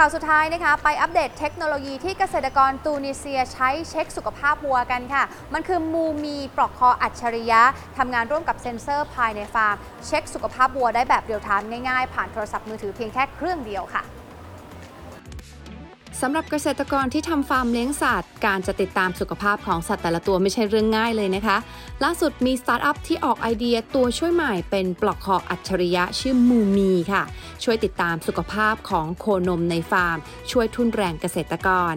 ข่าวสุดท้ายนะคะไปอัปเดตเทคโนโลยีที่เกษตรกรตูนิเซียใช้เช็คสุขภาพวัวกันค่ะ มันคือมูมีปลอกคออัจฉริยะทำงานร่วมกับเซ็นเซอร์ภายในฟาร์ม เช็คสุขภาพวัวได้แบบเรียลไทม์ง่ายๆ ผ่านโทรศัพท์มือถือเพียงแค่เครื่องเดียวค่ะ สำหรับเกษตรกรที่ทำฟาร์มเลี้ยงสัตว์ การจะติดตามสุขภาพของสัตว์แต่ละตัวไม่ใช่เรื่องง่ายเลยนะคะ ล่าสุดมีสตาร์ทอัพที่ออกไอเดียตัวช่วยใหม่เป็นปลอกคออัจฉริยะชื่อมูมีค่ะ ช่วยติดตามสุขภาพของโคนมในฟาร์ม ช่วยทุนแรงเกษตรกร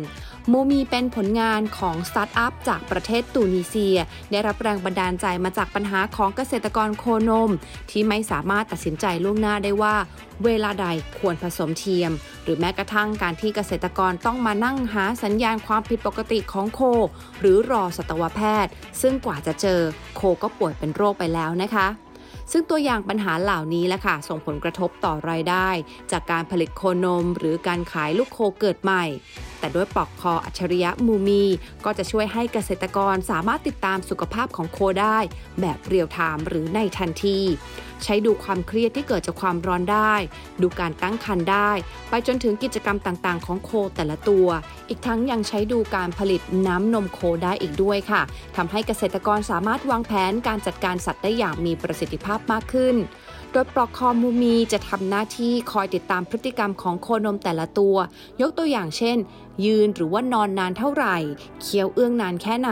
มูมีเป็นผลงานของสตาร์ทอัพจากประเทศตูนิเซีย ได้รับแรงบันดาลใจมาจากปัญหาของเกษตรกรโคนม ที่ไม่สามารถตัดสินใจล่วงหน้าได้ว่า เวลาใดควรผสมเทียม หรือแม้กระทั่งการที่เกษตรกรต้องมานั่งหาสัญญาณความผิดปกติของโค หรือรอสัตวแพทย์ ซึ่งกว่าจะเจอโคก็ป่วยเป็นโรคไปแล้วนะคะซึ่งตัวอย่างปัญหาเหล่านี้แหละค่ะ ส่งผลกระทบต่อรายได้ จากการผลิตโคนม หรือการขายลูกโคเกิดใหม่ แต่ด้วยปลอกคออัจฉริยะมูมี ก็จะช่วยให้เกษตรกรสามารถติดตามสุขภาพของโคได้ แบบเรียลไทม์หรือในทันที ใช้ดูความเครียดที่เกิดจากความร้อนได้ ดูการตั้งครรภ์ได้ ไปจนถึงกิจกรรมต่างๆ ของโคแต่ละตัว อีกทั้งยังใช้ดูการผลิตน้ำนมโคได้อีกด้วยค่ะทำให้เกษตรกรสามารถวางแผนการจัดการสัตว์ได้อย่างมีประสิทธิภาพมากขึ้น โดยปลอกคอมูมีจะทำหน้าที่คอยติดตามพฤติกรรมของโคนมแต่ละตัว ยกตัวอย่างเช่น ยืนหรือว่านอนนานเท่าไหร่ เคี้ยวเอื้องนานแค่ไหน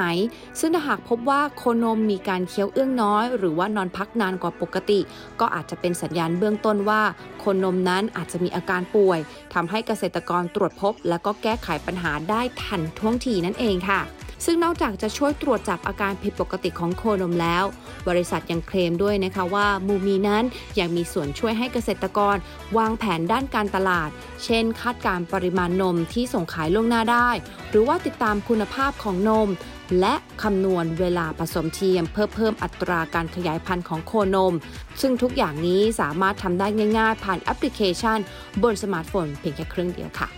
ซึ่งถ้าหากพบว่าโคนมมีการเคี้ยวเอื้องน้อย หรือว่านอนพักนานกว่าปกติ ก็อาจจะเป็นสัญญาณเบื้องต้นว่า โคนมนั้นอาจจะมีอาการป่วยทำให้เกษตรกรตรวจพบ และก็แก้ไขปัญหาได้ทันท่วงทีนั่นเองค่ะ ซึ่งนอกจากจะช่วยตรวจจับอาการผิดปกติของโคนมแล้ว บริษัทยังเคลมด้วยนะคะว่ามูมีนั้นยังมีส่วนช่วยให้เกษตรกร วางแผนด้านการตลาด เช่น คาดการณ์ปริมาณนมที่ส่งขายล่วงหน้าได้ หรือว่าติดตามคุณภาพของนม และคำนวณเวลาผสมเทียม เพื่อเพิ่มอัตราการขยายพันธุ์ของโคนม ซึ่งทุกอย่างนี้สามารถทำได้ง่าย ๆ ผ่านแอปพลิเคชัน บนสมาร์ทโฟนเพียงแค่เครื่องเดียวค่ะ